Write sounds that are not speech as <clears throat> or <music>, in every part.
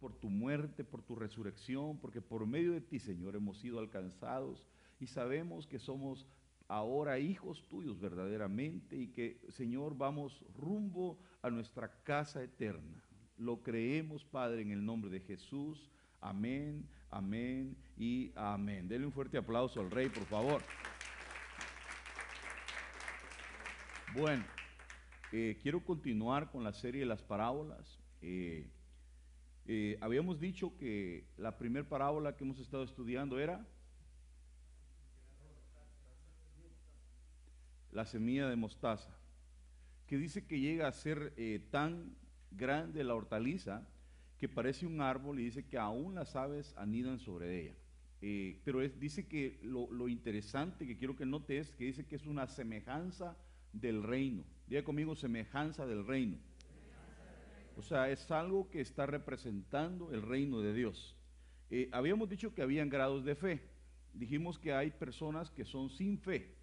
por tu muerte, por tu resurrección, porque por medio de ti, Señor, hemos sido alcanzados y sabemos que somos ahora hijos tuyos verdaderamente y que, Señor, vamos rumbo a nuestra casa eterna. Lo creemos, Padre, en el nombre de Jesús. Amén, amén y amén. Denle un fuerte aplauso al Rey, por favor. Bueno, eh, quiero continuar con la serie de las parábolas. Eh, eh, habíamos dicho que la primera parábola que hemos estado estudiando era la semilla de mostaza, que dice que llega a ser tan grande la hortaliza que parece un árbol y dice que aún las aves anidan sobre ella. pero dice que lo, lo, interesante que quiero que notes es que dice que es una semejanza del reino. Diga conmigo, semejanza del reino. O sea, es algo que está representando el reino de Dios. Eh, habíamos dicho que habían grados de fe. Dijimos que hay personas que son sin fe.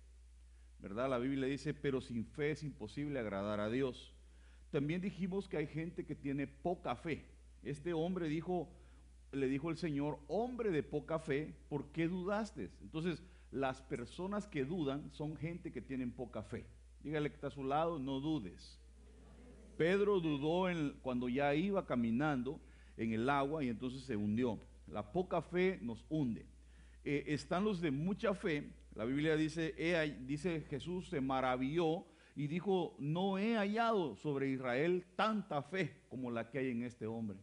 ¿Verdad? La Biblia dice, pero sin fe es imposible agradar a Dios. También dijimos que hay gente que tiene poca fe. Este hombre dijo, le dijo el Señor, hombre de poca fe, ¿por qué dudaste? Entonces, las personas que dudan son gente que tienen poca fe. Dígale que está a su lado, no dudes. Pedro dudó cuando ya iba caminando en el agua y entonces se hundió. La poca fe nos hunde. Eh, están los de mucha fe. La Biblia dice, dice Jesús se maravilló y dijo, no he hallado sobre Israel tanta fe como la que hay en este hombre.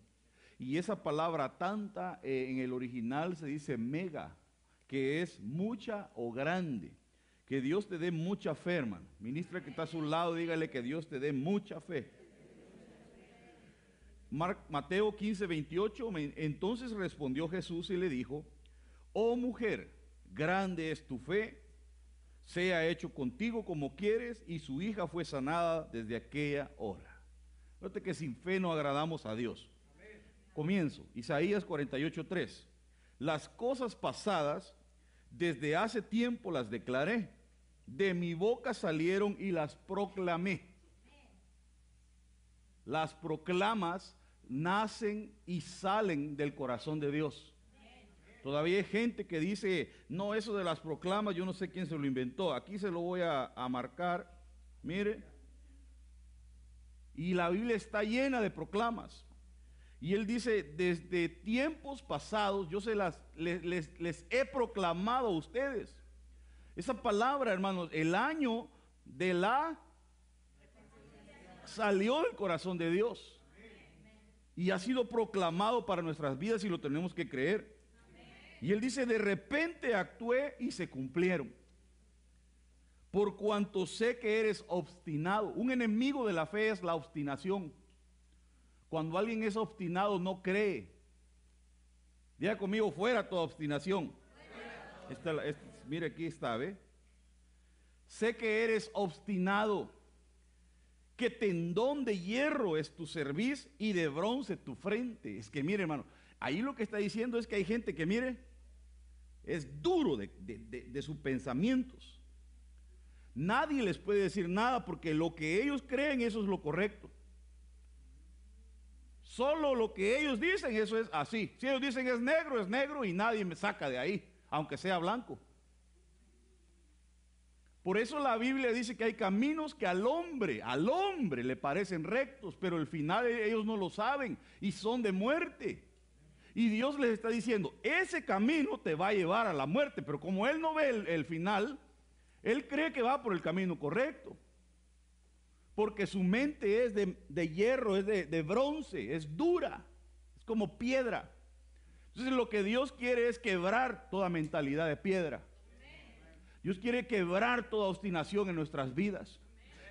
Y esa palabra tanta eh, en el original se dice mega, que es mucha o grande. Que Dios te dé mucha fe, hermano. Ministra que está a su lado, dígale que Dios te dé mucha fe. Mateo 15, 28. Entonces respondió Jesús y le dijo: Oh mujer, grande es tu fe, sea hecho contigo como quieres. Y su hija fue sanada desde aquella hora. Note que sin fe no agradamos a Dios. Comienzo. Isaías 48, 3. Las cosas pasadas desde hace tiempo las declaré, de mi boca salieron y las proclamé. Las proclamas nacen y salen del corazón de Dios. Todavía hay gente que dice, no, eso de las proclamas, yo no sé quién se lo inventó. Aquí se lo voy a, marcar. Mire. Y la Biblia está llena de proclamas. Y él dice, desde tiempos pasados yo se las, les, les, he proclamado a ustedes. Esa palabra, hermanos, el año de la salió del corazón de Dios. Y ha sido proclamado para nuestras vidas y lo tenemos que creer. Y él dice, de repente actué y se cumplieron. Por cuanto sé que eres obstinado. Un enemigo de la fe es la obstinación. Cuando alguien es obstinado, no cree. Diga conmigo, fuera toda obstinación. mire, aquí está, ¿ve? Sé que eres obstinado, que tendón de hierro es tu cerviz y de bronce tu frente. Es que, mire, hermano, ahí lo que está diciendo es que hay gente que, mire, es duro de, de sus pensamientos. Nadie les puede decir nada porque lo que ellos creen, eso es lo correcto. Solo lo que ellos dicen, eso es así. Si ellos dicen es negro, es negro y nadie me saca de ahí, aunque sea blanco. Por eso la Biblia dice que hay caminos que al hombre, al hombre le parecen rectos, pero al final ellos no lo saben y son de muerte. Y Dios les está diciendo, ese camino te va a llevar a la muerte, pero como él no ve el, el final, él cree que va por el camino correcto porque su mente es de, hierro, es de, de, bronce, es dura, es como piedra. Entonces lo que Dios quiere es quebrar toda mentalidad de piedra. Dios quiere quebrar toda obstinación en nuestras vidas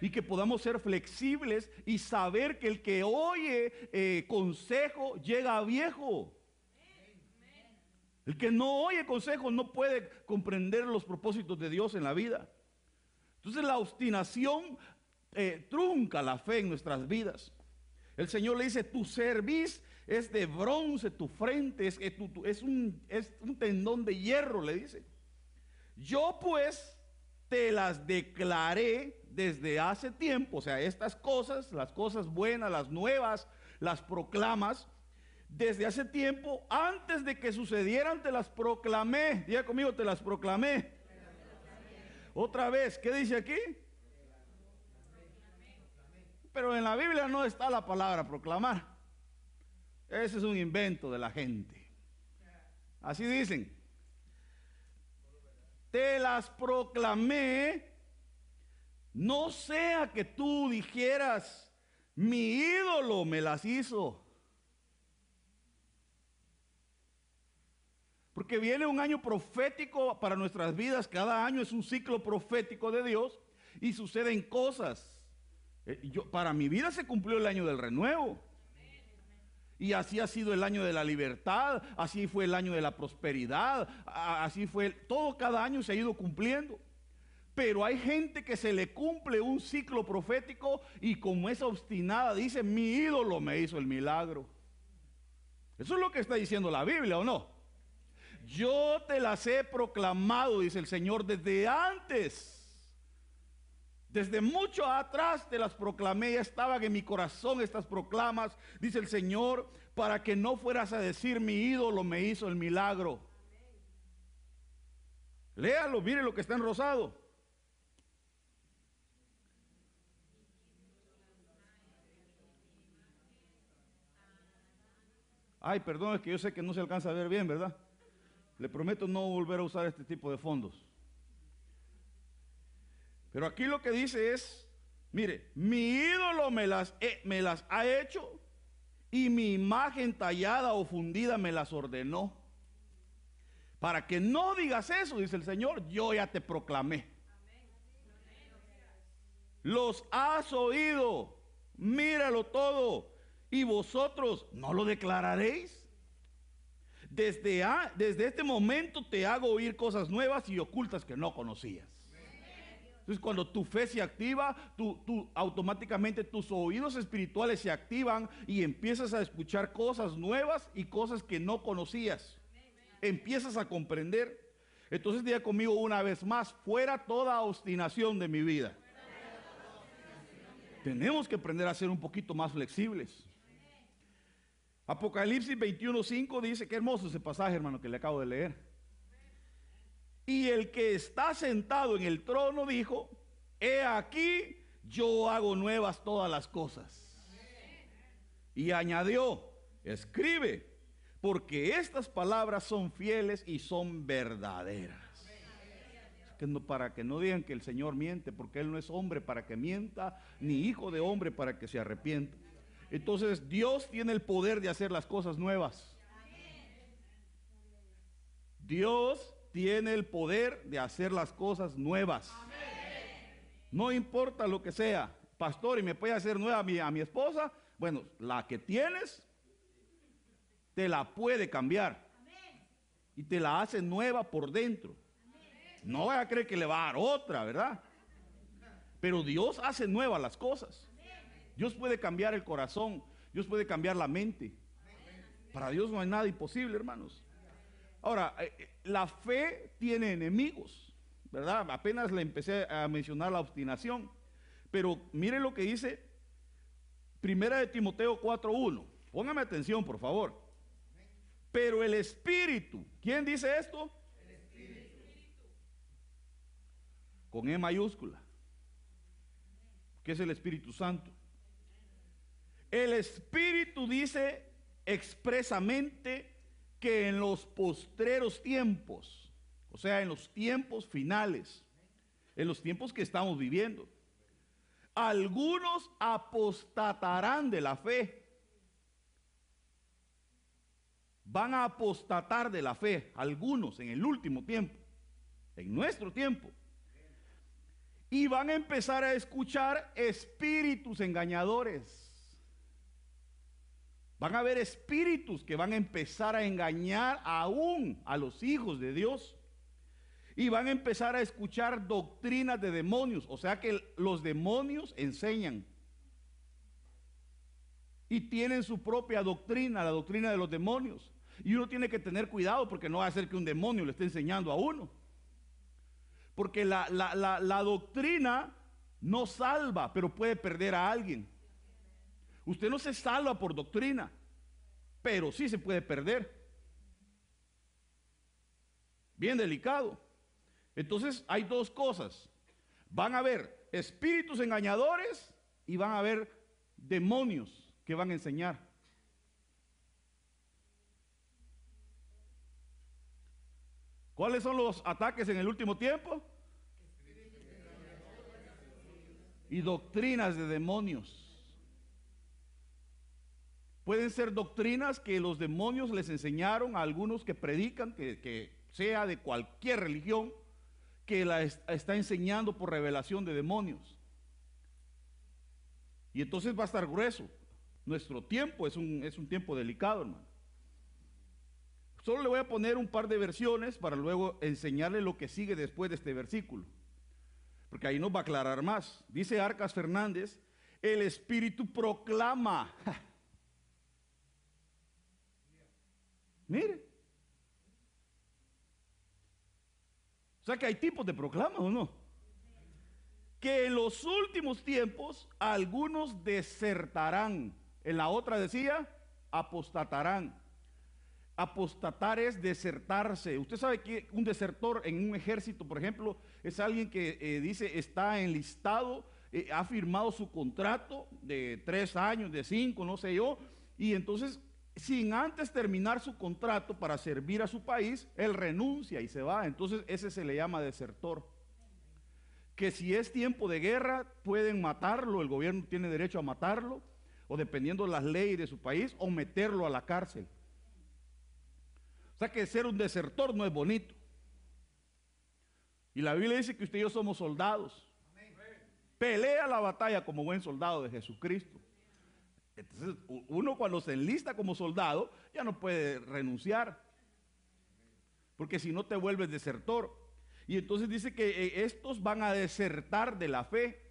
y que podamos ser flexibles y saber que el que oye eh, consejo llega a viejo. El que no oye consejo no puede comprender los propósitos de Dios en la vida. Entonces la obstinación eh, trunca la fe en nuestras vidas. El Señor le dice, tu cerviz es de bronce, tu frente es, es, un, es un tendón de hierro, le dice. Yo pues te las declaré desde hace tiempo, o sea, estas cosas, las cosas buenas, las nuevas, las proclamas desde hace tiempo, antes de que sucedieran, te las proclamé. Diga conmigo, te las proclamé. Otra vez, ¿qué dice aquí? Pero en la Biblia no está la palabra proclamar. Ese es un invento de la gente. Así dicen. Te las proclamé, no sea que tú dijeras, mi ídolo me las hizo. Porque viene un año profético para nuestras vidas, cada año es un ciclo profético de Dios y suceden cosas. Eh, yo, para mi vida se cumplió el año del renuevo. Y así ha sido el año de la libertad, así fue el año de la prosperidad, así fue, todo cada año se ha ido cumpliendo. Pero hay gente que se le cumple un ciclo profético y como es obstinada dice, mi ídolo me hizo el milagro. Eso es lo que está diciendo la Biblia, ¿o no? Yo te las he proclamado, dice el Señor, desde antes. Desde mucho atrás te las proclamé, ya estaban en mi corazón estas proclamas, dice el Señor, para que no fueras a decir mi ídolo me hizo el milagro. Léalo, mire lo que está en rosado. Ay, perdón, es que yo sé que no se alcanza a ver bien, ¿verdad? Le prometo no volver a usar este tipo de fondos. Pero aquí lo que dice es, mire, mi ídolo me las, me las ha hecho y mi imagen tallada o fundida me las ordenó. Para que no digas eso, dice el Señor, yo ya te proclamé. Los has oído, míralo todo, y vosotros no lo declararéis. Desde, desde este momento te hago oír cosas nuevas y ocultas que no conocías. Entonces cuando tu fe se activa, tú, automáticamente tus oídos espirituales se activan y empiezas a escuchar cosas nuevas y cosas que no conocías. Empiezas a comprender. Entonces diga conmigo una vez más, fuera toda obstinación de mi vida. Tenemos que aprender a ser un poquito más flexibles. Apocalipsis 21.5 dice, qué hermoso ese pasaje, hermano, que le acabo de leer. Y el que está sentado en el trono dijo, he aquí, yo hago nuevas todas las cosas. Y añadió, escribe, porque estas palabras son fieles y son verdaderas. Que no, para que no digan que el Señor miente, porque Él no es hombre para que mienta, ni hijo de hombre para que se arrepienta. Entonces Dios tiene el poder de hacer las cosas nuevas. Dios tiene el poder de hacer las cosas nuevas. No importa lo que sea. Pastor, ¿y me puede hacer nueva a mi, esposa? Bueno, la que tienes, te la puede cambiar. Y te la hace nueva por dentro. No vaya a creer que le va a dar otra, ¿verdad? Pero Dios hace nuevas las cosas. Dios puede cambiar el corazón, Dios puede cambiar la mente. Para Dios no hay nada imposible, hermanos. Ahora, eh, la fe tiene enemigos, ¿verdad? Apenas le empecé a mencionar la obstinación. Pero mire lo que dice Primera de Timoteo 4.1. Póngame atención, por favor. Pero el Espíritu, ¿quién dice esto? El Espíritu. Con E mayúscula. ¿Qué es el Espíritu Santo? El Espíritu dice expresamente que en los postreros tiempos, o sea, en los tiempos finales, en los tiempos que estamos viviendo, algunos apostatarán de la fe. Van a apostatar de la fe, algunos en el último tiempo, en nuestro tiempo. Y van a empezar a escuchar espíritus engañadores Van a haber espíritus que van a empezar a engañar aún a los hijos de Dios. Y van a empezar a escuchar doctrinas de demonios. O sea que los demonios enseñan. Y tienen su propia doctrina, la doctrina de los demonios. Y uno tiene que tener cuidado porque no va a ser que un demonio le esté enseñando a uno. Porque la, la doctrina no salva, pero puede perder a alguien. Usted no se salva por doctrina. pero sí se puede perder. Bien delicado. Entonces hay dos cosas. Van a haber espíritus engañadores y van a haber demonios que van a enseñar. ¿Cuáles son los ataques en el último tiempo? Y doctrinas de demonios. Pueden ser doctrinas que los demonios les enseñaron a algunos que predican, que, sea de cualquier religión, que la está enseñando por revelación de demonios. Y entonces va a estar grueso. Nuestro tiempo es un, es un tiempo delicado, hermano. Solo le voy a poner un par de versiones para luego enseñarle lo que sigue después de este versículo. Porque ahí nos va a aclarar más. Dice Arcas Fernández, el Espíritu proclama. <laughs> Mire. O sea que hay tipos de proclama o no. Que en los últimos tiempos algunos desertarán. En la otra decía, apostatarán. Apostatar es desertarse. Usted sabe que un desertor en un ejército, por ejemplo, es alguien que eh, dice está enlistado, eh, ha firmado su contrato de tres años, de cinco, no sé yo, y entonces sin antes terminar su contrato para servir a su país, él renuncia y se va. Entonces ese se le llama desertor. Que si es tiempo de guerra, pueden matarlo, el gobierno tiene derecho a matarlo, o dependiendo de las leyes de su país, o meterlo a la cárcel. O sea que ser un desertor no es bonito. Y la Biblia dice que usted y yo somos soldados. Pelea la batalla como buen soldado de Jesucristo. Entonces, uno cuando se enlista como soldado, ya no puede renunciar. Porque si no te vuelves desertor. Y entonces dice que eh, estos van a desertar de la fe.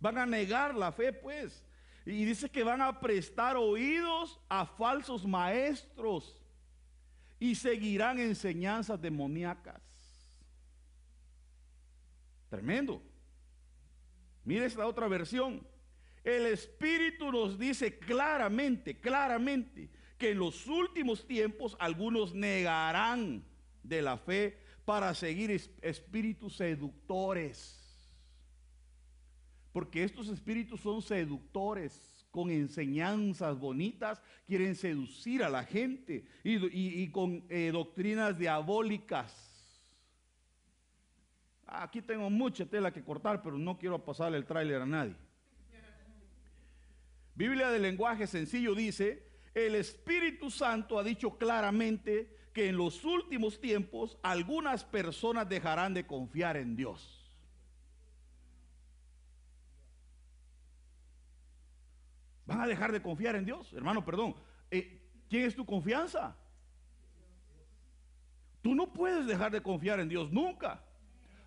Van a negar la fe, pues. Y dice que van a prestar oídos a falsos maestros y seguirán enseñanzas demoníacas. Tremendo. Mire esta otra versión. El Espíritu nos dice claramente, claramente, que en los últimos tiempos algunos negarán de la fe para seguir espíritus seductores. Porque estos espíritus son seductores con enseñanzas bonitas, quieren seducir a la gente y, con eh, doctrinas diabólicas. Aquí tengo mucha tela que cortar, pero no quiero pasarle el tráiler a nadie. Biblia de lenguaje sencillo dice, el Espíritu Santo ha dicho claramente que en los últimos tiempos algunas personas dejarán de confiar en Dios. ¿Van a dejar de confiar en Dios? Hermano, perdón. Eh, ¿Quién es tu confianza? Tú no puedes dejar de confiar en Dios nunca.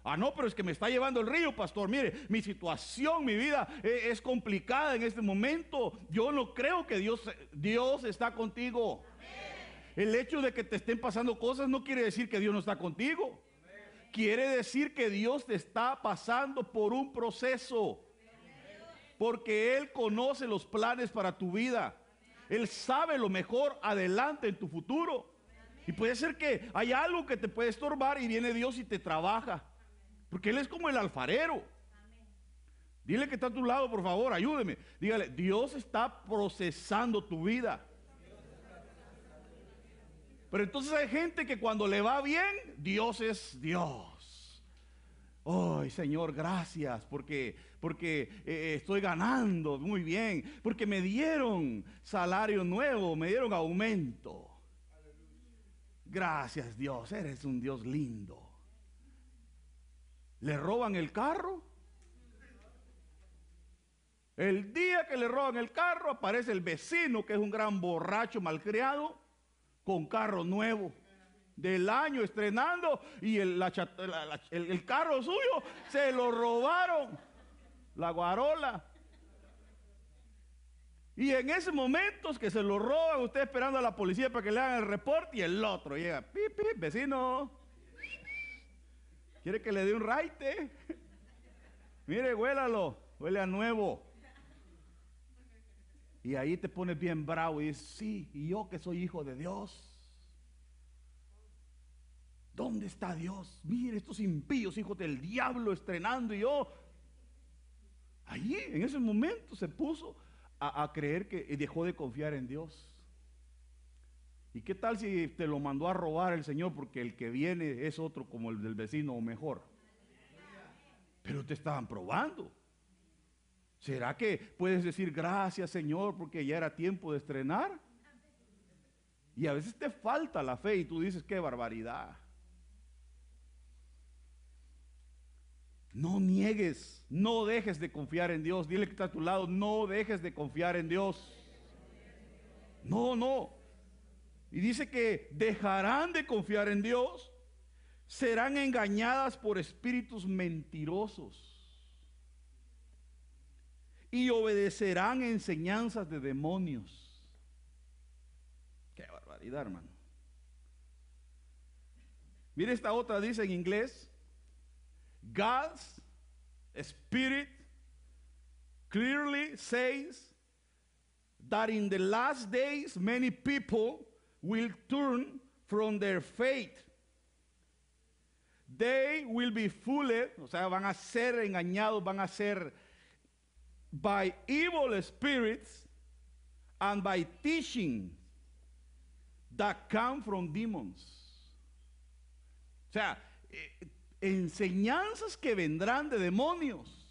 Ah, no, pero es que me está llevando el río, pastor. Mire, mi situación, mi vida eh, es complicada en este momento. Yo no creo que Dios, Dios está contigo. El hecho de que te estén pasando cosas no quiere decir que Dios no está contigo. Quiere decir que Dios te está pasando por un proceso porque Él conoce los planes para tu vida. Él sabe lo mejor adelante en tu futuro. Y puede ser que hay algo que te puede estorbar y viene Dios y te trabaja. Porque Él es como el alfarero. Dile que está a tu lado, por favor, ayúdeme. Dígale, Dios está procesando tu vida. Pero entonces hay gente que cuando le va bien, Dios es Dios. Ay, Señor, gracias porque, porque eh, estoy ganando muy bien, porque me dieron salario nuevo, me dieron aumento. Gracias Dios, eres un Dios lindo. ¿Le roban el carro? El día que le roban el carro aparece el vecino que es un gran borracho malcriado con carro nuevo del año estrenando y el, carro suyo se lo robaron, la guarola. Y en ese momento que se lo roban, usted esperando a la policía para que le hagan el reporte y el otro llega, pip, vecino, quiere que le dé un raite. Mire, huélalo, huele a nuevo. Y ahí te pones bien bravo y dices, sí, y yo que soy hijo de Dios. ¿Dónde está Dios? Mire estos impíos, hijos del diablo, estrenando y yo. Allí, en ese momento, se puso a, a creer que dejó de confiar en Dios. ¿Y qué tal si te lo mandó a robar el Señor porque el que viene es otro como el del vecino o mejor? Pero te estaban probando. ¿Será que puedes decir gracias Señor porque ya era tiempo de estrenar? Y a veces te falta la fe y tú dices, qué barbaridad. No niegues, no dejes de confiar en Dios. Dile que está a tu lado, no dejes de confiar en Dios. No, no. Y dice que dejarán de confiar en Dios, serán engañadas por espíritus mentirosos y obedecerán enseñanzas de demonios. Qué barbaridad, hermano. Mire esta otra, dice en inglés, God's Spirit clearly says that in the last days many people will turn from their faith. They will be fooled, o sea, van a ser engañados, van a ser by evil spirits and by teaching that come from demons. O sea, eh, enseñanzas que vendrán de demonios.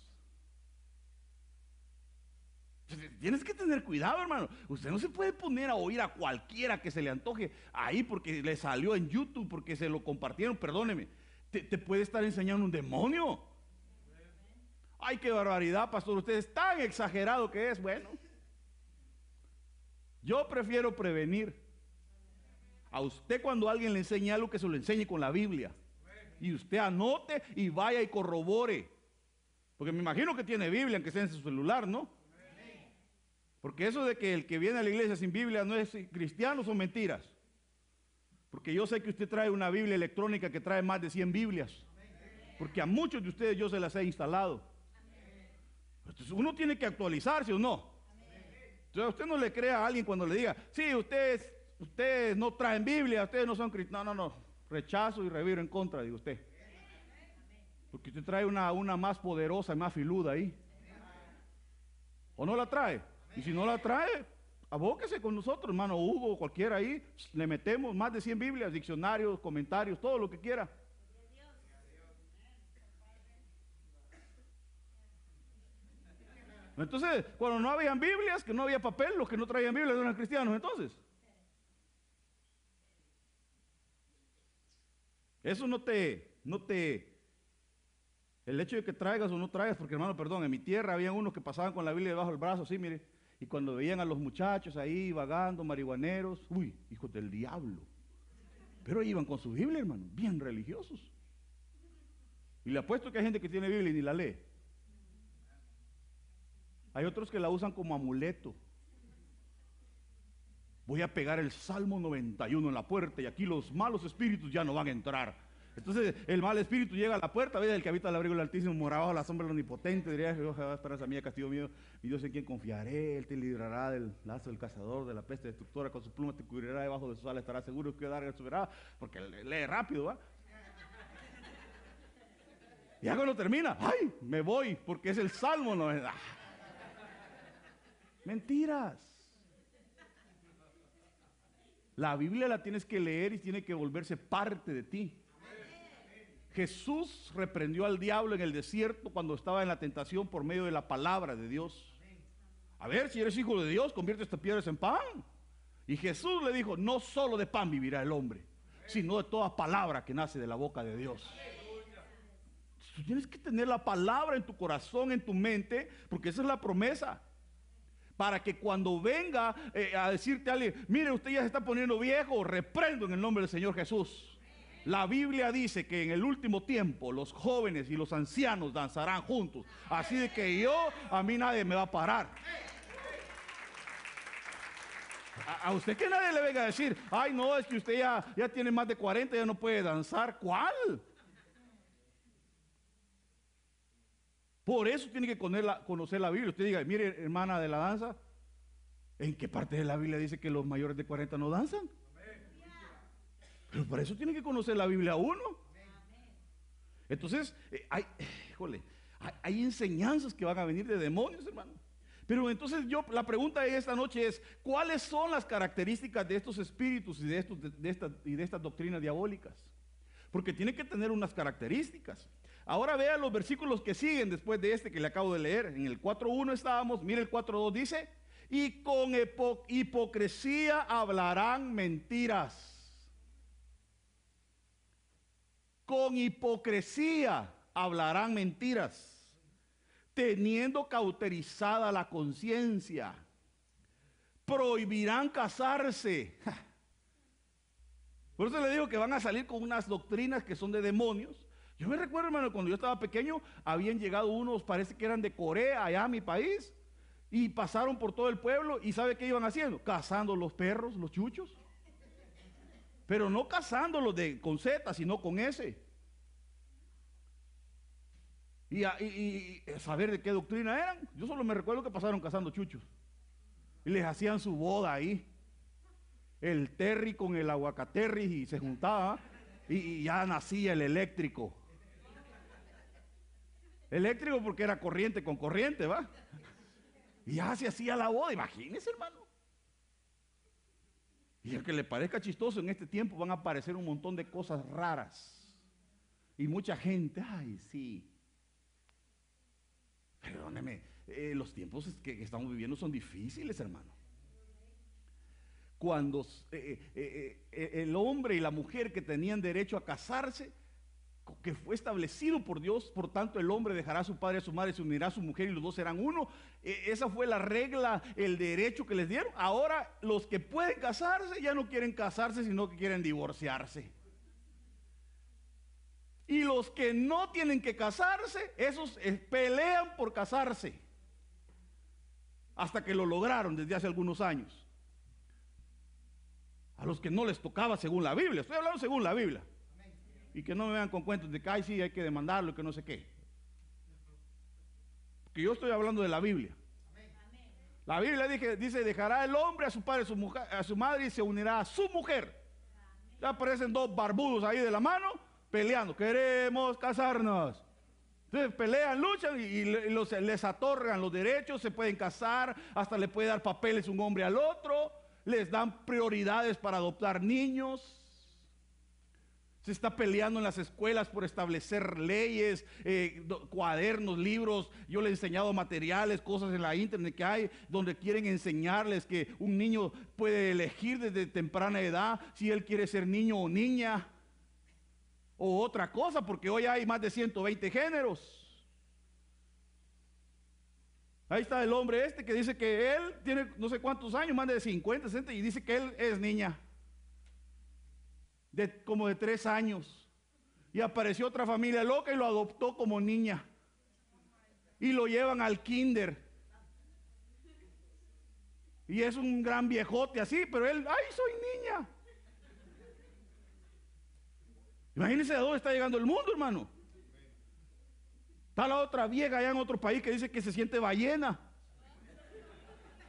Tienes que tener cuidado, hermano. Usted no se puede poner a oír a cualquiera que se le antoje ahí porque le salió en YouTube, porque se lo compartieron, perdóneme. Te, te puede estar enseñando un demonio. Ay, qué barbaridad, pastor. Usted es tan exagerado que es. Bueno, yo prefiero prevenir. A usted cuando alguien le enseñe algo que se lo enseñe con la Biblia. Y usted anote y vaya y corrobore. Porque me imagino que tiene Biblia, aunque sea en su celular, ¿no? Porque eso de que el que viene a la iglesia sin Biblia no es cristiano son mentiras. Porque yo sé que usted trae una Biblia electrónica que trae más de 100 Biblias. Porque a muchos de ustedes yo se las he instalado. Uno tiene que actualizarse o no. Entonces usted no le crea a alguien cuando le diga, sí, ustedes, ustedes no traen Biblia, ustedes no son cristianos. No, no, no. Rechazo y reviro en contra, digo usted. Porque usted trae una, una más poderosa más filuda ahí. ¿O no la trae? Y si no la trae, abóquese con nosotros, hermano Hugo, cualquiera ahí. Le metemos más de 100 Biblias, diccionarios, comentarios, todo lo que quiera. Entonces, cuando no habían Biblias, que no había papel, los que no traían Biblias eran cristianos, entonces. Eso no te, no te, el hecho de que traigas o no traigas, porque hermano, perdón, en mi tierra había unos que pasaban con la Biblia debajo del brazo, así, mire, y cuando veían a los muchachos ahí vagando, marihuaneros, uy, hijos del diablo. Pero iban con su Biblia, hermano, bien religiosos. Y le apuesto que hay gente que tiene Biblia y ni la lee. Hay otros que la usan como amuleto. Voy a pegar el Salmo 91 en la puerta y aquí los malos espíritus ya no van a entrar. Entonces el mal espíritu llega a la puerta, ve el que habita el abrigo del Altísimo, moraba a la sombra del Omnipotente, diría, Jehová, esperanza mía, castigo mío, mi Dios en quien confiaré, Él te librará del lazo del cazador, de la peste destructora, con su pluma te cubrirá debajo de su ala, estará seguro que dará su verá, porque lee rápido, ¿va? Y cuando termina, ¡ay! Me voy, porque es el Salmo, no es... Mentiras. La Biblia la tienes que leer y tiene que volverse parte de ti. Jesús reprendió al diablo en el desierto cuando estaba en la tentación por medio de la palabra de Dios. A ver, si eres hijo de Dios, convierte estas piedras en pan. Y Jesús le dijo, no solo de pan vivirá el hombre, sino de toda palabra que nace de la boca de Dios. Tú tienes que tener la palabra en tu corazón, en tu mente, porque esa es la promesa. Para que cuando venga eh, a decirte a alguien, mire, usted ya se está poniendo viejo, reprendo en el nombre del Señor Jesús. La Biblia dice que en el último tiempo los jóvenes y los ancianos danzarán juntos. Así de que yo, a mí nadie me va a parar. A, usted que nadie le venga a decir, ay no, es que usted ya, ya tiene más de 40, ya no puede danzar. ¿Cuál? Por eso tiene que conocer la, conocer la Biblia. Usted diga, mire hermana de la danza, ¿En qué parte de la Biblia dice que los mayores de 40 no danzan? Pero por eso tiene que conocer la Biblia uno. Entonces, eh, hay, híjole, hay, enseñanzas que van a venir de demonios, hermano. Pero entonces yo, la pregunta de esta noche es, ¿cuáles son las características de estos espíritus y de, estos, de, y de estas doctrinas diabólicas? Porque tiene que tener unas características. Ahora vea los versículos que siguen después de este que le acabo de leer. En el 4.1 estábamos, mire el 4.2 dice, y con hipocresía hablarán mentiras. Con hipocresía hablarán mentiras, teniendo cauterizada la conciencia. Prohibirán casarse. Por eso le digo que van a salir con unas doctrinas que son de demonios yo me recuerdo, hermano, cuando yo estaba pequeño, habían llegado unos, parece que eran de Corea, allá a mi país, y pasaron por todo el pueblo, y ¿sabe qué iban haciendo? Cazando los perros, los chuchos. Pero no cazándolos de, con Z, sino con S. Y, y, saber de qué doctrina eran. Yo solo me recuerdo que pasaron cazando chuchos. Y les hacían su boda ahí. El terry con el aguacaterri y se juntaba. y ya nacía el eléctrico. Eléctrico porque era corriente con corriente, ¿va? Y ya se hacía la boda, imagínese, hermano. Y que le parezca chistoso, en este tiempo van a aparecer un montón de cosas raras. Y mucha gente, ay, sí. Perdóneme, eh, los tiempos que, estamos viviendo son difíciles, hermano. Cuando eh, eh, el hombre y la mujer que tenían derecho a casarse, que fue establecido por Dios, por tanto el hombre dejará a su padre y a su madre, se unirá a su mujer y los dos serán uno. E, esa fue la regla, el derecho que les dieron. Ahora los que pueden casarse ya no quieren casarse, sino que quieren divorciarse. Y los que no tienen que casarse, esos eh, pelean por casarse. Hasta que lo lograron desde hace algunos años. A los que no les tocaba según la Biblia. Estoy hablando según la Biblia. Y que no me vean con cuentos de que, ay, sí, hay que demandarlo y que no sé qué. Que yo estoy hablando de la Biblia. La Biblia dice, dejará el hombre a su padre, a su, mujer, a su madre y se unirá a su mujer. Ya aparecen dos barbudos ahí de la mano peleando. Queremos casarnos. Entonces pelean, luchan y, les otorgan los derechos, se pueden casar, hasta le puede dar papeles un hombre al otro, les dan prioridades para adoptar niños. Se está peleando en las escuelas por establecer leyes, eh, cuadernos, libros. Yo le he enseñado materiales, cosas en la internet que hay, donde quieren enseñarles que un niño puede elegir desde temprana edad si él quiere ser niño o niña. O otra cosa, porque hoy hay más de 120 géneros. Ahí está el hombre este que dice que él tiene no sé cuántos años, más de 50, 60, y dice que él es niña de como de tres años. Y apareció otra familia loca y lo adoptó como niña. Y lo llevan al kinder. Y es un gran viejote así, pero él, ay, soy niña. Imagínense a dónde está llegando el mundo, hermano. Está la otra vieja allá en otro país que dice que se siente ballena.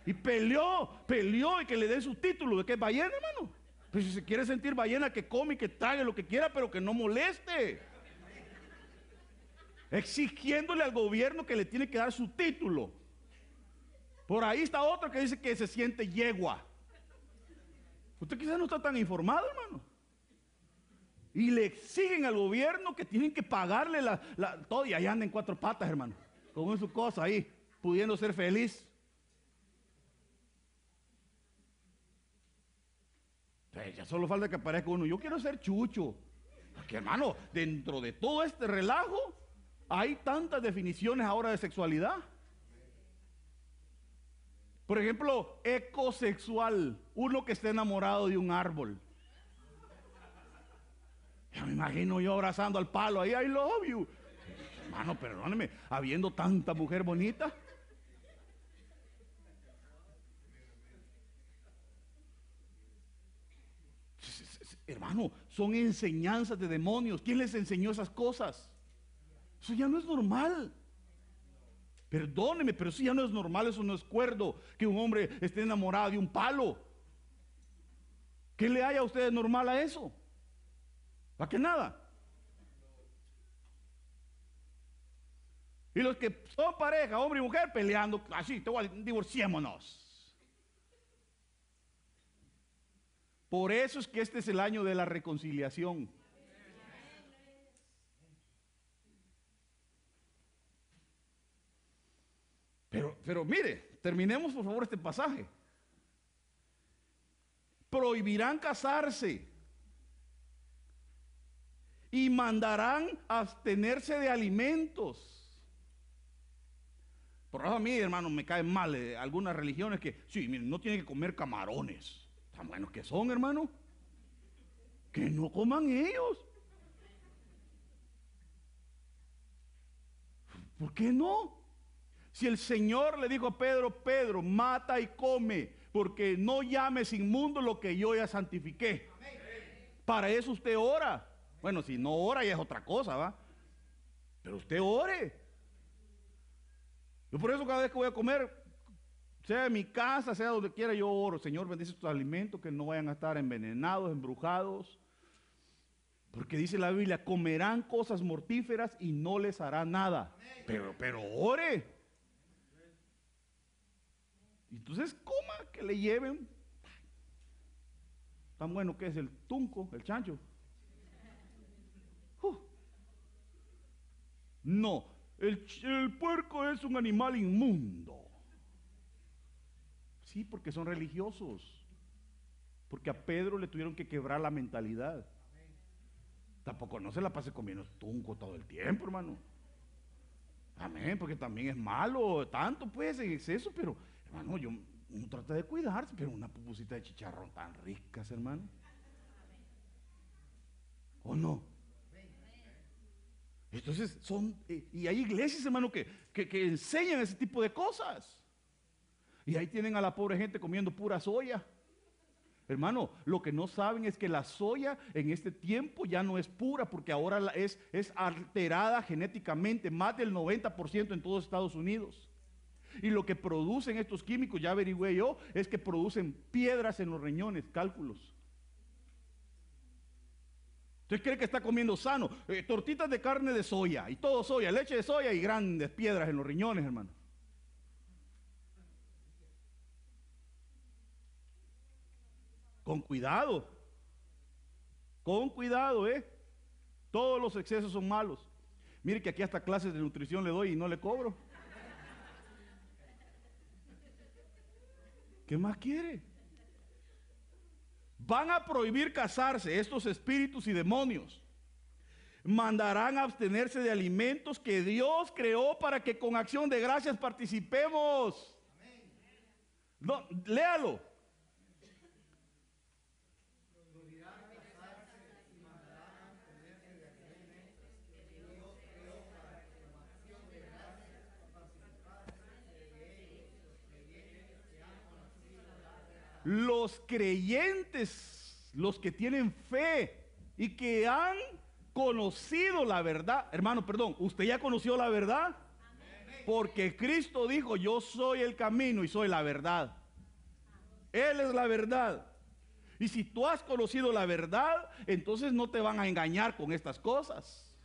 Y peleó, peleó y que le den su título de que es ballena, hermano. Pues si se quiere sentir ballena, que come, y que trague lo que quiera, pero que no moleste. Exigiéndole al gobierno que le tiene que dar su título. Por ahí está otro que dice que se siente yegua. Usted quizás no está tan informado, hermano. Y le exigen al gobierno que tienen que pagarle la, todo y allá anda en cuatro patas, hermano. Con su cosa ahí, pudiendo ser feliz. Ya solo falta que aparezca uno. Yo quiero ser chucho. Porque hermano, dentro de todo este relajo hay tantas definiciones ahora de sexualidad. Por ejemplo, ecosexual, uno que esté enamorado de un árbol. Ya me imagino yo abrazando al palo ahí, I love you. Hermano, perdóneme, habiendo tanta mujer bonita. Hermano, son enseñanzas de demonios. ¿Quién les enseñó esas cosas? Eso ya no es normal. Perdóneme, pero si ya no es normal, eso no es cuerdo que un hombre esté enamorado de un palo. ¿Qué le haya a usted normal a eso? ¿Para qué nada? Y los que son pareja, hombre y mujer, peleando, así, divorciémonos. Por eso es que este es el año de la reconciliación. Pero, pero mire, terminemos por favor este pasaje. Prohibirán casarse y mandarán abstenerse de alimentos por eso a mí, hermano, me caen mal eh, algunas religiones que, sí, miren, no tienen que comer camarones. Tan buenos que son, hermano. Que no coman ellos. ¿Por qué no? Si el Señor le dijo a Pedro, Pedro, mata y come, porque no llames inmundo lo que yo ya santifiqué. Para eso usted ora. Bueno, si no ora ya es otra cosa, ¿va? Pero usted ore. Yo por eso cada vez que voy a comer, sea en mi casa, sea donde quiera, yo oro. Señor, bendice estos alimentos que no vayan a estar envenenados, embrujados. Porque dice la Biblia, comerán cosas mortíferas y no les hará nada. Pero, pero ore. Entonces coma, que le lleven. Tan bueno que es el tunco, el chancho. No, el, puerco es un animal inmundo. Sí, porque son religiosos. Porque a Pedro le tuvieron que quebrar la mentalidad. Tampoco no se la pase comiendo tunco todo el tiempo, hermano. Amén, porque también es malo, tanto pues en exceso, pero hermano, yo uno trata de cuidarse, pero una pupusita de chicharrón tan ricas, hermano. ¿O no? Entonces son, eh, y hay iglesias, hermano, que, que, enseñan ese tipo de cosas. Y ahí tienen a la pobre gente comiendo pura soya. Hermano, lo que no saben es que la soya en este tiempo ya no es pura porque ahora es, es alterada genéticamente, más del 90% en todos Estados Unidos. Y lo que producen estos químicos, ya averigüé yo, es que producen piedras en los riñones, cálculos. Usted cree que está comiendo sano. Eh, tortitas de carne de soya y todo soya, leche de soya y grandes piedras en los riñones, hermano. Con cuidado. Con cuidado, ¿eh? Todos los excesos son malos. Mire que aquí hasta clases de nutrición le doy y no le cobro. ¿Qué más quiere? Van a prohibir casarse estos espíritus y demonios. Mandarán a abstenerse de alimentos que Dios creó para que con acción de gracias participemos. No, léalo. Los creyentes, los que tienen fe y que han conocido la verdad, hermano, perdón, ¿usted ya conoció la verdad? Porque Cristo dijo, yo soy el camino y soy la verdad. Él es la verdad. Y si tú has conocido la verdad, entonces no te van a engañar con estas cosas.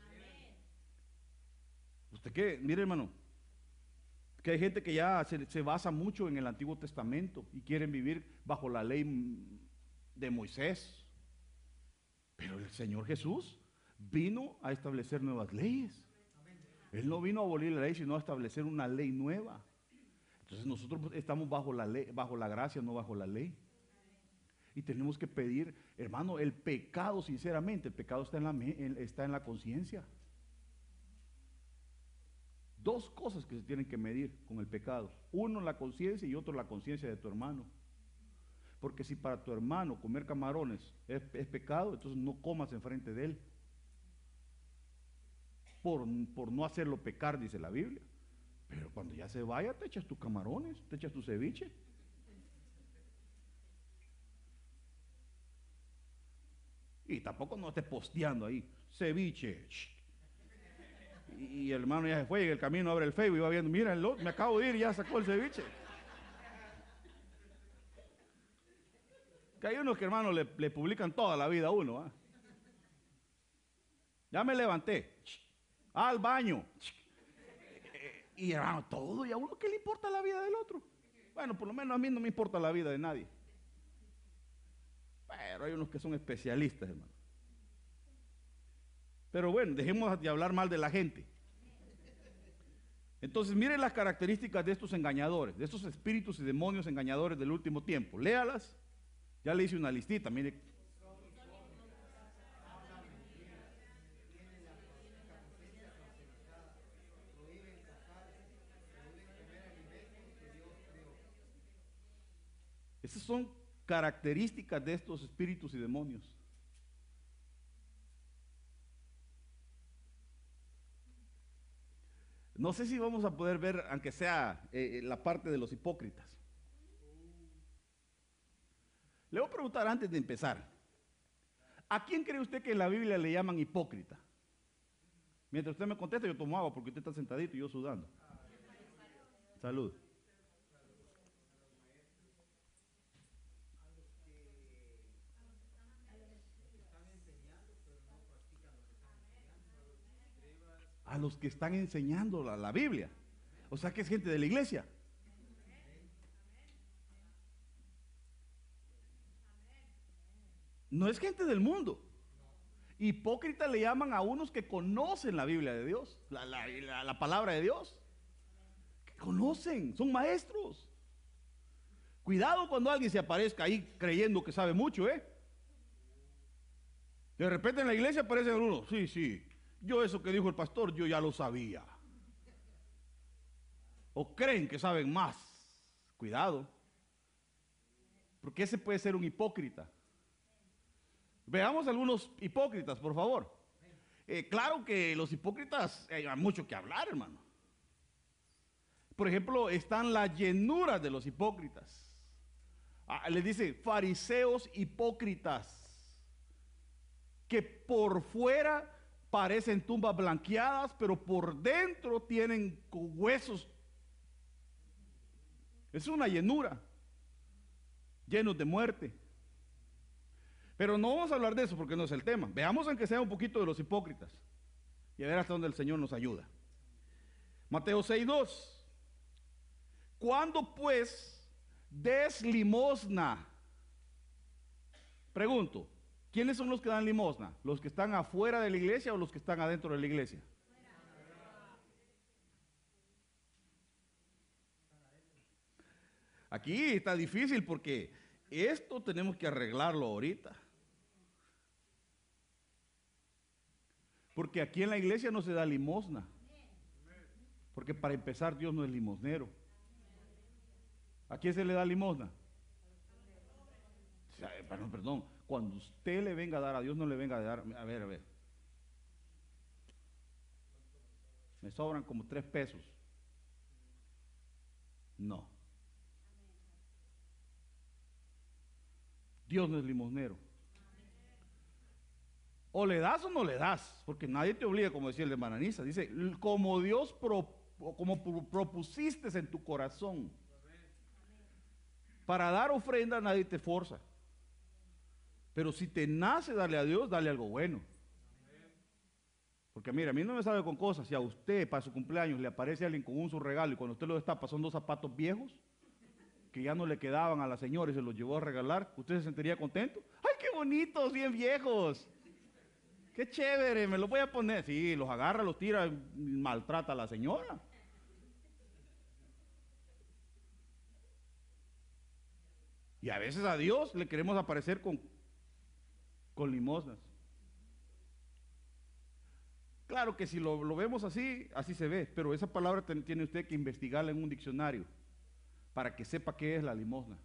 ¿Usted qué? Mire, hermano, que hay gente que ya se, basa mucho en el Antiguo Testamento y quieren vivir bajo la ley de Moisés. Pero el Señor Jesús vino a establecer nuevas leyes. Él no vino a abolir la ley, sino a establecer una ley nueva. Entonces nosotros estamos bajo la ley, bajo la gracia, no bajo la ley. Y tenemos que pedir, hermano, el pecado, sinceramente, el pecado está en la, está en la conciencia. Dos cosas que se tienen que medir con el pecado. Uno la conciencia y otro la conciencia de tu hermano. Porque si para tu hermano comer camarones es, pecado, entonces no comas enfrente de él. Por, por, no hacerlo pecar, dice la Biblia. Pero cuando ya se vaya, te echas tus camarones, te echas tu ceviche. Y tampoco no estés posteando ahí, ceviche. Y el hermano ya se fue y en el camino abre el Facebook y va viendo, mira, el otro, me acabo de ir ya sacó el ceviche. Que hay unos que hermanos le, le publican toda la vida a uno. ¿ah? Ya me levanté. Al baño. Y hermano, todo. ¿Y a uno qué le importa la vida del otro? Bueno, por lo menos a mí no me importa la vida de nadie. Pero hay unos que son especialistas, hermano. Pero bueno, dejemos de hablar mal de la gente. Entonces, miren las características de estos engañadores, de estos espíritus y demonios engañadores del último tiempo. Léalas. Ya le hice una listita, mire. Esas son características de estos espíritus y demonios. No sé si vamos a poder ver, aunque sea eh, la parte de los hipócritas. Le voy a preguntar antes de empezar. ¿A quién cree usted que en la Biblia le llaman hipócrita? Mientras usted me contesta, yo tomo agua porque usted está sentadito y yo sudando. Salud. A los que están enseñando la, la Biblia. O sea que es gente de la iglesia. No es gente del mundo. Hipócrita le llaman a unos que conocen la Biblia de Dios, la, palabra de Dios. Que conocen, son maestros. Cuidado cuando alguien se aparezca ahí creyendo que sabe mucho, ¿eh? De repente en la iglesia aparece uno, sí, sí, yo eso que dijo el pastor, yo ya lo sabía. O creen que saben más. Cuidado. Porque ese puede ser un hipócrita. Veamos algunos hipócritas, por favor. Eh, claro que los hipócritas eh, hay mucho que hablar, hermano. Por ejemplo, están las llenuras de los hipócritas. Ah, les dice fariseos hipócritas, que por fuera parecen tumbas blanqueadas, pero por dentro tienen huesos. Es una llenura, llenos de muerte. Pero no vamos a hablar de eso porque no es el tema. Veamos aunque sea un poquito de los hipócritas y a ver hasta dónde el Señor nos ayuda. Mateo 6.2. ¿Cuándo pues des limosna? Pregunto, ¿quiénes son los que dan limosna? ¿Los que están afuera de la iglesia o los que están adentro de la iglesia? Aquí está difícil porque esto tenemos que arreglarlo ahorita. Porque aquí en la iglesia no se da limosna. Porque para empezar Dios no es limosnero. ¿A quién se le da limosna? Perdón, perdón. Cuando usted le venga a dar a Dios, no le venga a dar. A ver, a ver. Me sobran como tres pesos. No. Dios no es limosnero. O le das o no le das, porque nadie te obliga, como decía el de Mananiza. Dice, como Dios como propusiste en tu corazón. Para dar ofrenda nadie te forza. Pero si te nace darle a Dios, dale algo bueno. Porque mira, a mí no me sabe con cosas. Si a usted para su cumpleaños le aparece alguien con un su regalo y cuando usted lo destapa son dos zapatos viejos que ya no le quedaban a la señora y se los llevó a regalar, ¿usted se sentiría contento? ¡Ay, qué bonitos, bien viejos! Qué chévere, me lo voy a poner. Sí, los agarra, los tira, maltrata a la señora. Y a veces a Dios le queremos aparecer con, con limosnas. Claro que si lo, vemos así, así se ve, pero esa palabra tiene usted que investigarla en un diccionario para que sepa qué es la limosna.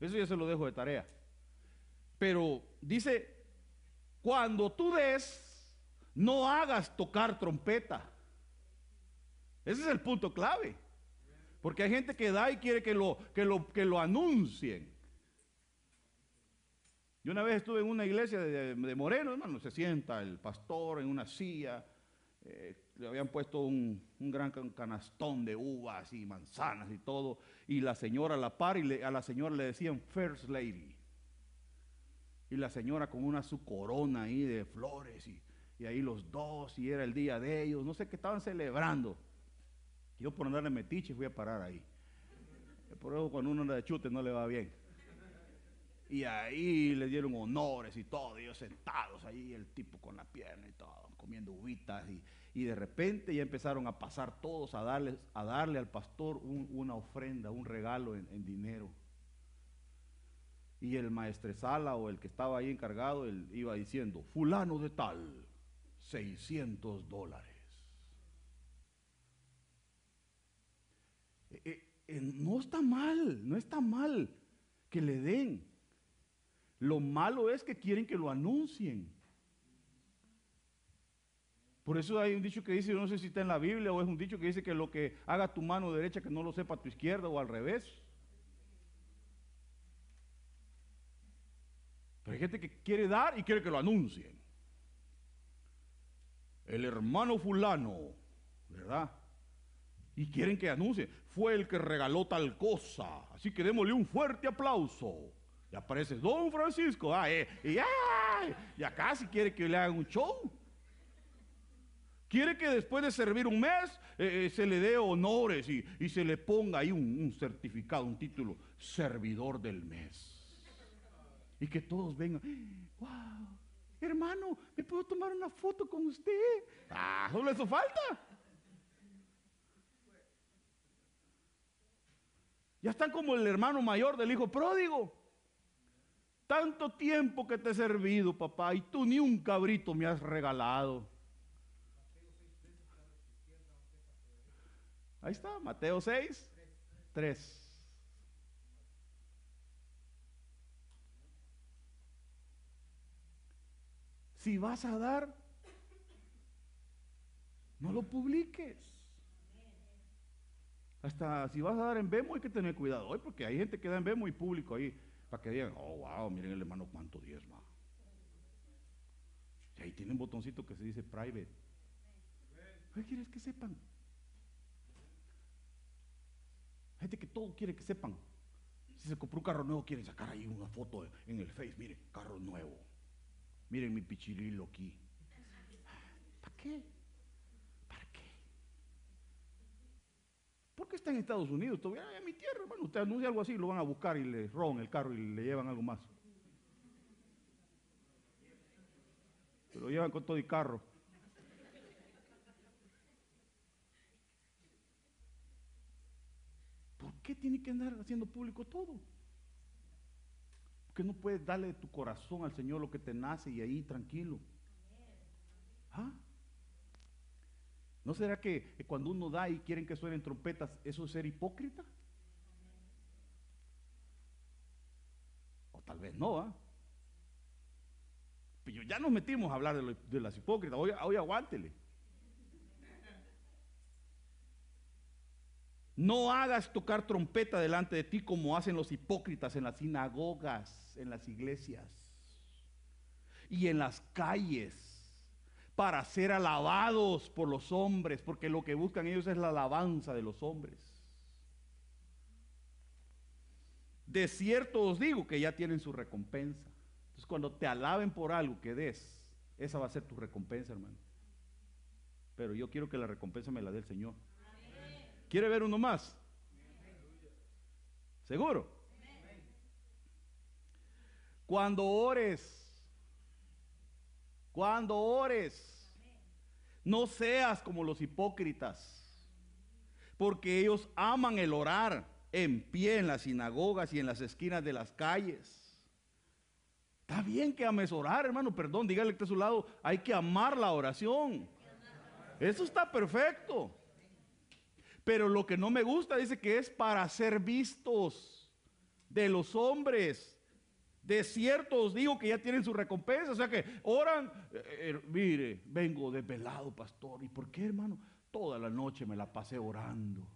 Eso ya se lo dejo de tarea. Pero dice cuando tú des, no hagas tocar trompeta. Ese es el punto clave. Porque hay gente que da y quiere que lo, que lo, que lo anuncien. Yo una vez estuve en una iglesia de, Moreno, hermano, se sienta el pastor en una silla, eh, le habían puesto un, gran canastón de uvas y manzanas y todo, y la señora a la par, y a la señora le decían First Lady. Y la señora con una su corona ahí de flores, y, y ahí los dos, y era el día de ellos, no sé qué estaban celebrando. Yo por andarle metiche fui a parar ahí. Por eso cuando uno anda de chute no le va bien. Y ahí le dieron honores y todo, ellos sentados ahí, el tipo con la pierna y todo, comiendo uvitas. Y, de repente ya empezaron a pasar todos a darle, a darle al pastor una ofrenda, un regalo en, dinero. Y el maestresala o el que estaba ahí encargado, él iba diciendo, fulano de tal, 600 dólares. Eh, eh, no está mal, no está mal que le den. Lo malo es que quieren que lo anuncien. Por eso hay un dicho que dice, no sé si está en la Biblia o es un dicho que dice que lo que haga tu mano derecha que no lo sepa tu izquierda o al revés. Pero hay gente que quiere dar y quiere que lo anuncien. El hermano fulano, ¿verdad? Y quieren que anuncie, fue el que regaló tal cosa. Así que démosle un fuerte aplauso. Y aparece Don Francisco. Ah, eh, y, y acá si quiere que le hagan un show. Quiere que después de servir un mes eh, eh, se le dé honores y, se le ponga ahí un, certificado, un título, servidor del mes. Y que todos vengan, wow, hermano, ¿me puedo tomar una foto con usted? Ah, solo eso falta. Ya están como el hermano mayor del hijo pródigo. Tanto tiempo que te he servido, papá, y tú ni un cabrito me has regalado. Ahí está, Mateo 6, 3. Si vas a dar, no lo publiques. Hasta si vas a dar en Vemo hay que tener cuidado hoy, porque hay gente que da en Vemo y público ahí. Para que digan, oh, wow, miren el hermano cuánto diezma. Y ahí tiene un botoncito que se dice private. ¿Qué quieres que sepan? Gente que todo quiere que sepan. Si se compró un carro nuevo, quieren sacar ahí una foto en el Face. Miren, carro nuevo. Miren mi pichirilo aquí. ¿Para qué? ¿Por qué está en Estados Unidos? Todavía en mi tierra, hermano. Usted anuncia algo así, lo van a buscar y le roban el carro y le llevan algo más. Lo llevan con todo el carro. ¿Por qué tiene que andar haciendo público todo? Porque no puedes darle de tu corazón al Señor lo que te nace y ahí tranquilo. ¿Ah? ¿No será que cuando uno da y quieren que suenen trompetas, eso es ser hipócrita? O tal vez no, ¿ah? Pero ya nos metimos a hablar de, las hipócritas. Hoy, hoy aguántele. No hagas tocar trompeta delante de ti como hacen los hipócritas en las sinagogas, en las iglesias y en las calles para ser alabados por los hombres, porque lo que buscan ellos es la alabanza de los hombres. De cierto os digo que ya tienen su recompensa. Entonces cuando te alaben por algo que des, esa va a ser tu recompensa, hermano. Pero yo quiero que la recompensa me la dé el Señor. ¿Quiere ver uno más? ¿Seguro? Cuando ores, cuando ores, no seas como los hipócritas, porque ellos aman el orar en pie en las sinagogas y en las esquinas de las calles. Está bien que ames orar, hermano, perdón, dígale que a su lado, hay que amar la oración. Eso está perfecto. Pero lo que no me gusta dice que es para ser vistos de los hombres. De cierto os digo que ya tienen su recompensa. O sea que oran, eh, eh, mire, vengo desvelado, pastor. ¿Y por qué, hermano? Toda la noche me la pasé orando.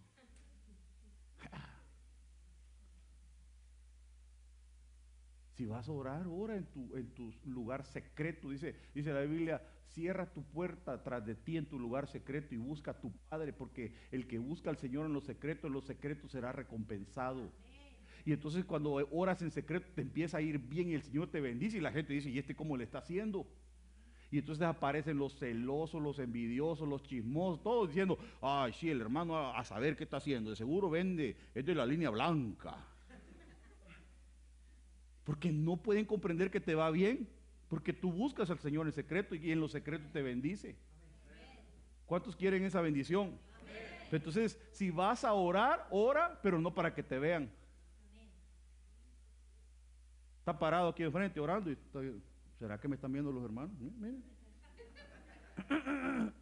<laughs> Si vas a orar, ora en tu, en tu lugar secreto. Dice, dice la Biblia, cierra tu puerta tras de ti en tu lugar secreto y busca a tu Padre, porque el que busca al Señor en los secretos, en los secretos será recompensado. Y entonces cuando oras en secreto te empieza a ir bien y el Señor te bendice y la gente dice, ¿y este cómo le está haciendo? Y entonces aparecen los celosos, los envidiosos, los chismosos, todos diciendo, ay, sí, el hermano a, saber qué está haciendo, de seguro vende, es de la línea blanca. Porque no pueden comprender que te va bien, porque tú buscas al Señor en secreto y en los secretos te bendice. ¿Cuántos quieren esa bendición? Entonces, si vas a orar, ora, pero no para que te vean. Está parado aquí enfrente orando y ¿Será que me están viendo los hermanos? <coughs>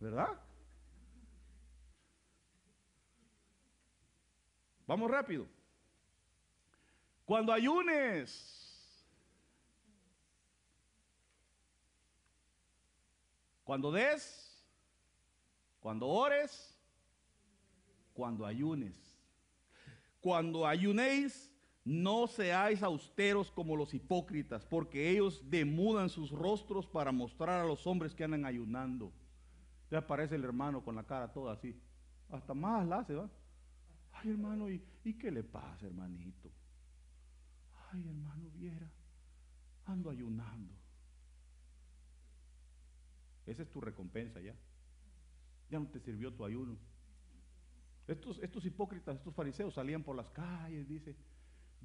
¿Verdad? Vamos rápido. Cuando ayunes, cuando des, cuando ores, cuando ayunes, cuando ayunéis, no seáis austeros como los hipócritas, porque ellos demudan sus rostros para mostrar a los hombres que andan ayunando. Le aparece el hermano con la cara toda así. Hasta más la hace, ¿va? Ay, hermano, ¿y, ¿y qué le pasa, hermanito? Ay, hermano, viera, ando ayunando. Esa es tu recompensa ya. Ya no te sirvió tu ayuno. Estos, estos hipócritas, estos fariseos salían por las calles, dice,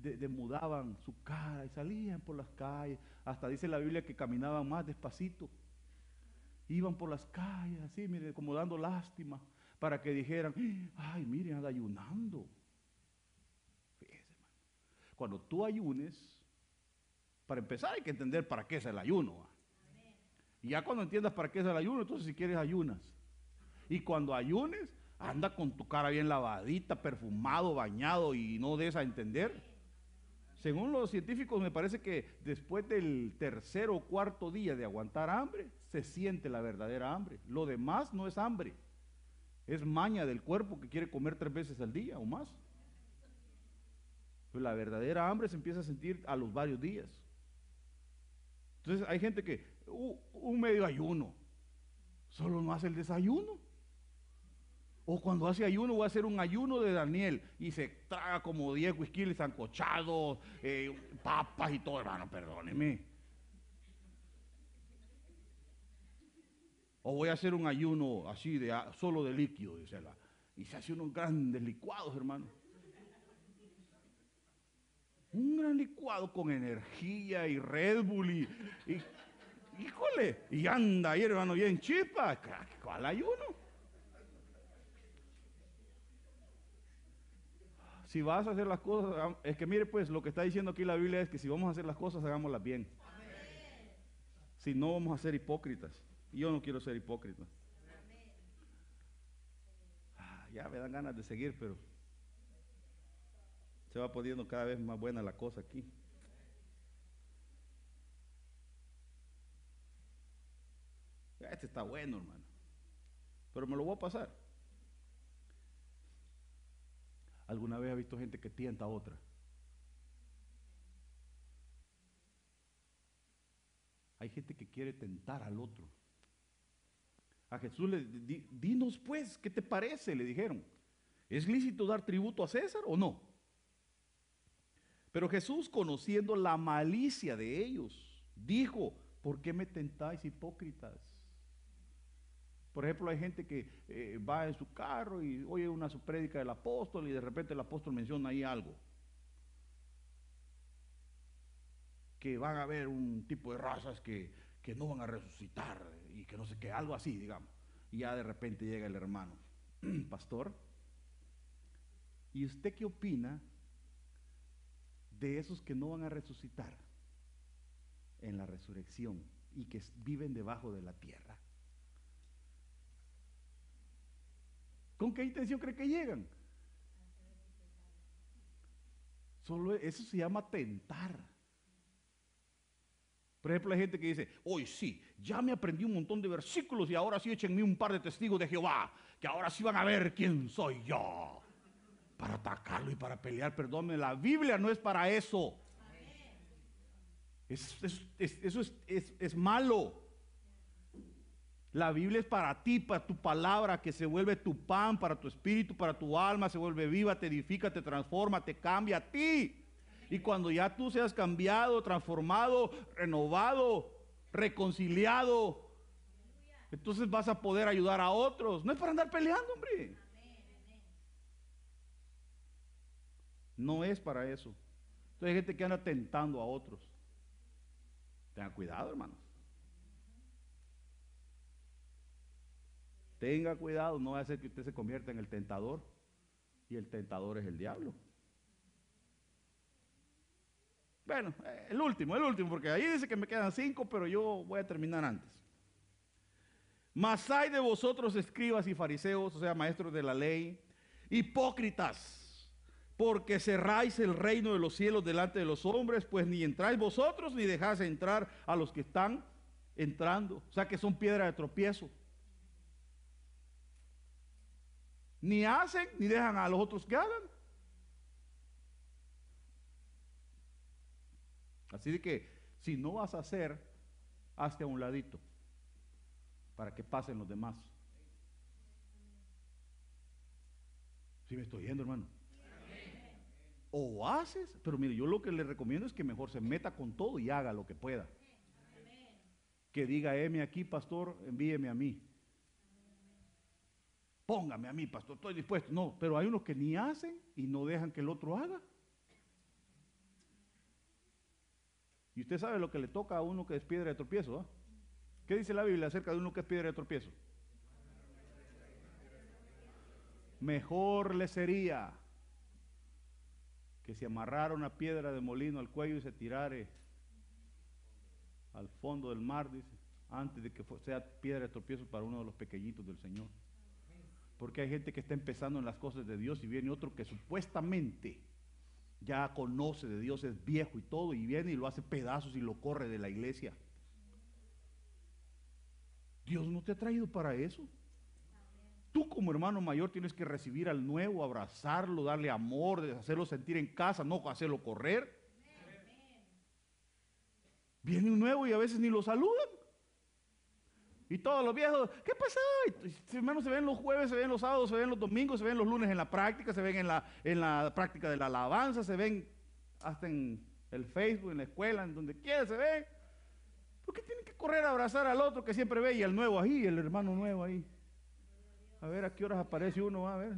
demudaban su cara y salían por las calles. Hasta dice la Biblia que caminaban más despacito. Iban por las calles así, mire, como dando lástima para que dijeran, ay, miren, anda ayunando. Cuando tú ayunes, para empezar hay que entender para qué es el ayuno. Y ya cuando entiendas para qué es el ayuno, entonces si quieres ayunas. Y cuando ayunes, anda con tu cara bien lavadita, perfumado, bañado y no des a entender. Según los científicos, me parece que después del tercer o cuarto día de aguantar hambre, se siente la verdadera hambre. Lo demás no es hambre, es maña del cuerpo que quiere comer tres veces al día o más. Pues la verdadera hambre se empieza a sentir a los varios días. Entonces hay gente que, un medio ayuno, solo no hace el desayuno. O cuando hace ayuno, voy a hacer un ayuno de Daniel y se traga como 10 whisky ancochados, eh, papas y todo, hermano, perdóneme. O voy a hacer un ayuno así, de, solo de líquido, dice la, y se hace unos grandes licuados, hermano. Un gran licuado con energía y Red Bull y, y híjole, y anda ahí, hermano, bien chispa. ¿Cuál ayuno? Si vas a hacer las cosas, es que mire pues, lo que está diciendo aquí la Biblia es que si vamos a hacer las cosas, hagámoslas bien. Si no, vamos a ser hipócritas. Yo no quiero ser hipócrita. Ah, ya me dan ganas de seguir, pero se va poniendo cada vez más buena la cosa aquí. Este está bueno, hermano. Pero me lo voy a pasar. ¿Alguna vez ha visto gente que tienta a otra? Hay gente que quiere tentar al otro. A Jesús le dinos pues, ¿qué te parece? Le dijeron. ¿Es lícito dar tributo a César o no? Pero Jesús, conociendo la malicia de ellos, dijo, ¿por qué me tentáis hipócritas? Por ejemplo, hay gente que eh, va en su carro y oye una prédica del apóstol y de repente el apóstol menciona ahí algo. Que van a haber un tipo de razas que, que no van a resucitar y que no sé qué, algo así, digamos. Y ya de repente llega el hermano, <clears throat> pastor, ¿y usted qué opina de esos que no van a resucitar en la resurrección y que viven debajo de la tierra? ¿Con qué intención cree que llegan? Solo eso se llama tentar. Por ejemplo, hay gente que dice, hoy sí, ya me aprendí un montón de versículos y ahora sí échenme un par de testigos de Jehová, que ahora sí van a ver quién soy yo. Para atacarlo y para pelear, perdónme, la Biblia no es para eso. Es- es- es- eso es, es- es malo. La Biblia es para ti, para tu palabra, que se vuelve tu pan, para tu espíritu, para tu alma, se vuelve viva, te edifica, te transforma, te cambia a ti. Y cuando ya tú seas cambiado, transformado, renovado, reconciliado, entonces vas a poder ayudar a otros. No es para andar peleando, hombre. No es para eso. Entonces hay gente que anda tentando a otros. Tenga cuidado, hermanos. Tenga cuidado, no va a ser que usted se convierta en el tentador. Y el tentador es el diablo. Bueno, eh, el último, el último, porque ahí dice que me quedan cinco, pero yo voy a terminar antes. Mas hay de vosotros escribas y fariseos, o sea, maestros de la ley, hipócritas, porque cerráis el reino de los cielos delante de los hombres, pues ni entráis vosotros ni dejáis entrar a los que están entrando, o sea que son piedra de tropiezo. Ni hacen ni dejan a los otros que hagan. Así de que si no vas a hacer, hazte a un ladito para que pasen los demás. Si me estoy yendo, hermano. O haces, pero mire, yo lo que le recomiendo es que mejor se meta con todo y haga lo que pueda. Que diga, heme aquí, pastor, envíeme a mí. Póngame a mí, pastor, estoy dispuesto. No, pero hay unos que ni hacen y no dejan que el otro haga. Y usted sabe lo que le toca a uno que es piedra de tropiezo. ¿ah? ¿Qué dice la Biblia acerca de uno que es piedra de tropiezo? Mejor le sería que se amarrara una piedra de molino al cuello y se tirare al fondo del mar, dice, antes de que sea piedra de tropiezo para uno de los pequeñitos del Señor. Porque hay gente que está empezando en las cosas de Dios y viene otro que supuestamente ya conoce de Dios, es viejo y todo, y viene y lo hace pedazos y lo corre de la iglesia. Dios no te ha traído para eso. Tú como hermano mayor tienes que recibir al nuevo, abrazarlo, darle amor, hacerlo sentir en casa, no hacerlo correr. Viene un nuevo y a veces ni lo saludan. Y todos los viejos, ¿qué pasó? Y, hermanos, se ven los jueves, se ven los sábados, se ven los domingos, se ven los lunes en la práctica, se ven en la, en la práctica de la alabanza, se ven hasta en el Facebook, en la escuela, en donde quiera se ven. ¿Por qué tienen que correr a abrazar al otro que siempre ve y al nuevo ahí, el hermano nuevo ahí? A ver a qué horas aparece uno, a ver.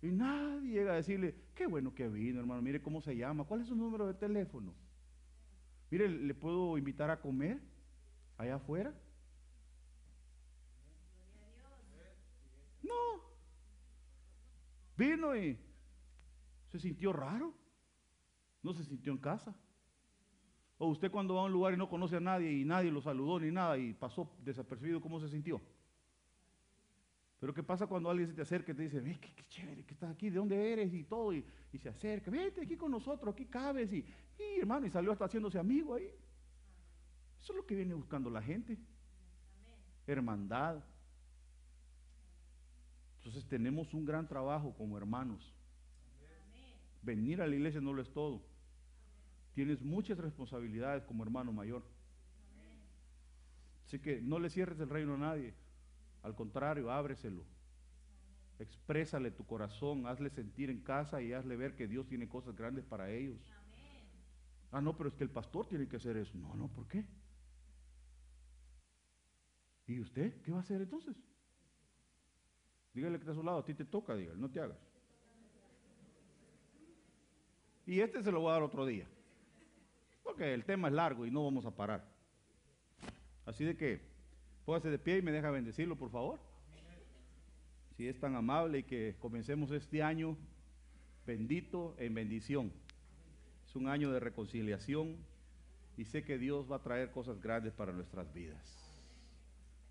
Y nadie llega a decirle, qué bueno que vino, hermano, mire cómo se llama, cuál es su número de teléfono. Mire, ¿le puedo invitar a comer allá afuera? No. Vino y se sintió raro. No se sintió en casa. O usted cuando va a un lugar y no conoce a nadie y nadie lo saludó ni nada y pasó desapercibido, ¿cómo se sintió? Pero ¿qué pasa cuando alguien se te acerca y te dice, "Ve, qué, qué chévere que estás aquí, ¿de dónde eres? Y todo, y, y se acerca, vete aquí con nosotros, aquí cabes, y, y, hermano, y salió hasta haciéndose amigo ahí. Eso es lo que viene buscando la gente. Hermandad. Entonces tenemos un gran trabajo como hermanos. Venir a la iglesia no lo es todo. Tienes muchas responsabilidades como hermano mayor. Así que no le cierres el reino a nadie. Al contrario, ábreselo. Exprésale tu corazón, hazle sentir en casa y hazle ver que Dios tiene cosas grandes para ellos. Ah, no, pero es que el pastor tiene que hacer eso. No, no, ¿por qué? ¿Y usted qué va a hacer entonces? Dígale que está a su lado, a ti te toca, dígale, no te hagas. Y este se lo voy a dar otro día. Porque el tema es largo y no vamos a parar. Así de que, póngase de pie y me deja bendecirlo, por favor. Si es tan amable y que comencemos este año bendito en bendición. Es un año de reconciliación y sé que Dios va a traer cosas grandes para nuestras vidas.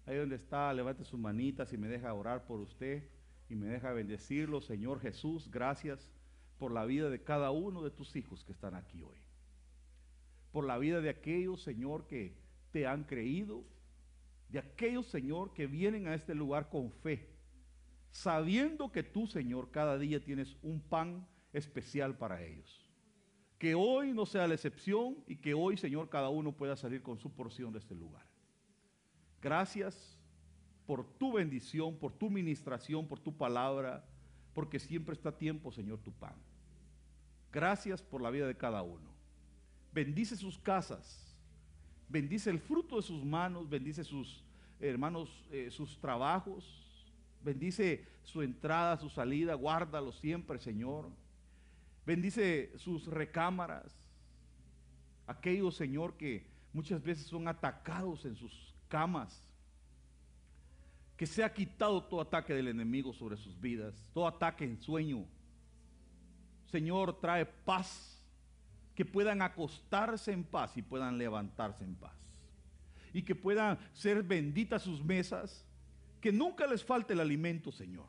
Ahí donde está, levante sus manitas y me deja orar por usted y me deja bendecirlo. Señor Jesús, gracias por la vida de cada uno de tus hijos que están aquí hoy. Por la vida de aquellos, Señor, que te han creído. De aquellos, Señor, que vienen a este lugar con fe. Sabiendo que tú, Señor, cada día tienes un pan especial para ellos. Que hoy no sea la excepción y que hoy, Señor, cada uno pueda salir con su porción de este lugar. Gracias por tu bendición, por tu ministración, por tu palabra, porque siempre está a tiempo, Señor, tu pan. Gracias por la vida de cada uno. Bendice sus casas, bendice el fruto de sus manos, bendice sus hermanos, eh, sus trabajos, bendice su entrada, su salida, guárdalo siempre, Señor. Bendice sus recámaras, aquellos, Señor, que muchas veces son atacados en sus camas. Que sea quitado todo ataque del enemigo sobre sus vidas, todo ataque en sueño. Señor, trae paz, que puedan acostarse en paz y puedan levantarse en paz. Y que puedan ser benditas sus mesas, que nunca les falte el alimento, Señor.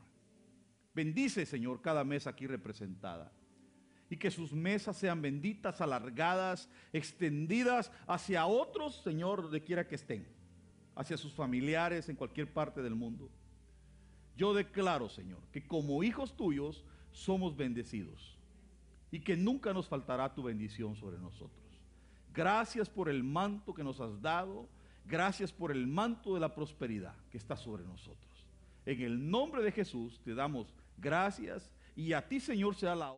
Bendice, Señor, cada mesa aquí representada y que sus mesas sean benditas, alargadas, extendidas hacia otros, Señor, donde quiera que estén, hacia sus familiares en cualquier parte del mundo. Yo declaro, Señor, que como hijos tuyos somos bendecidos y que nunca nos faltará tu bendición sobre nosotros. Gracias por el manto que nos has dado, gracias por el manto de la prosperidad que está sobre nosotros. En el nombre de Jesús te damos gracias y a ti, Señor, sea la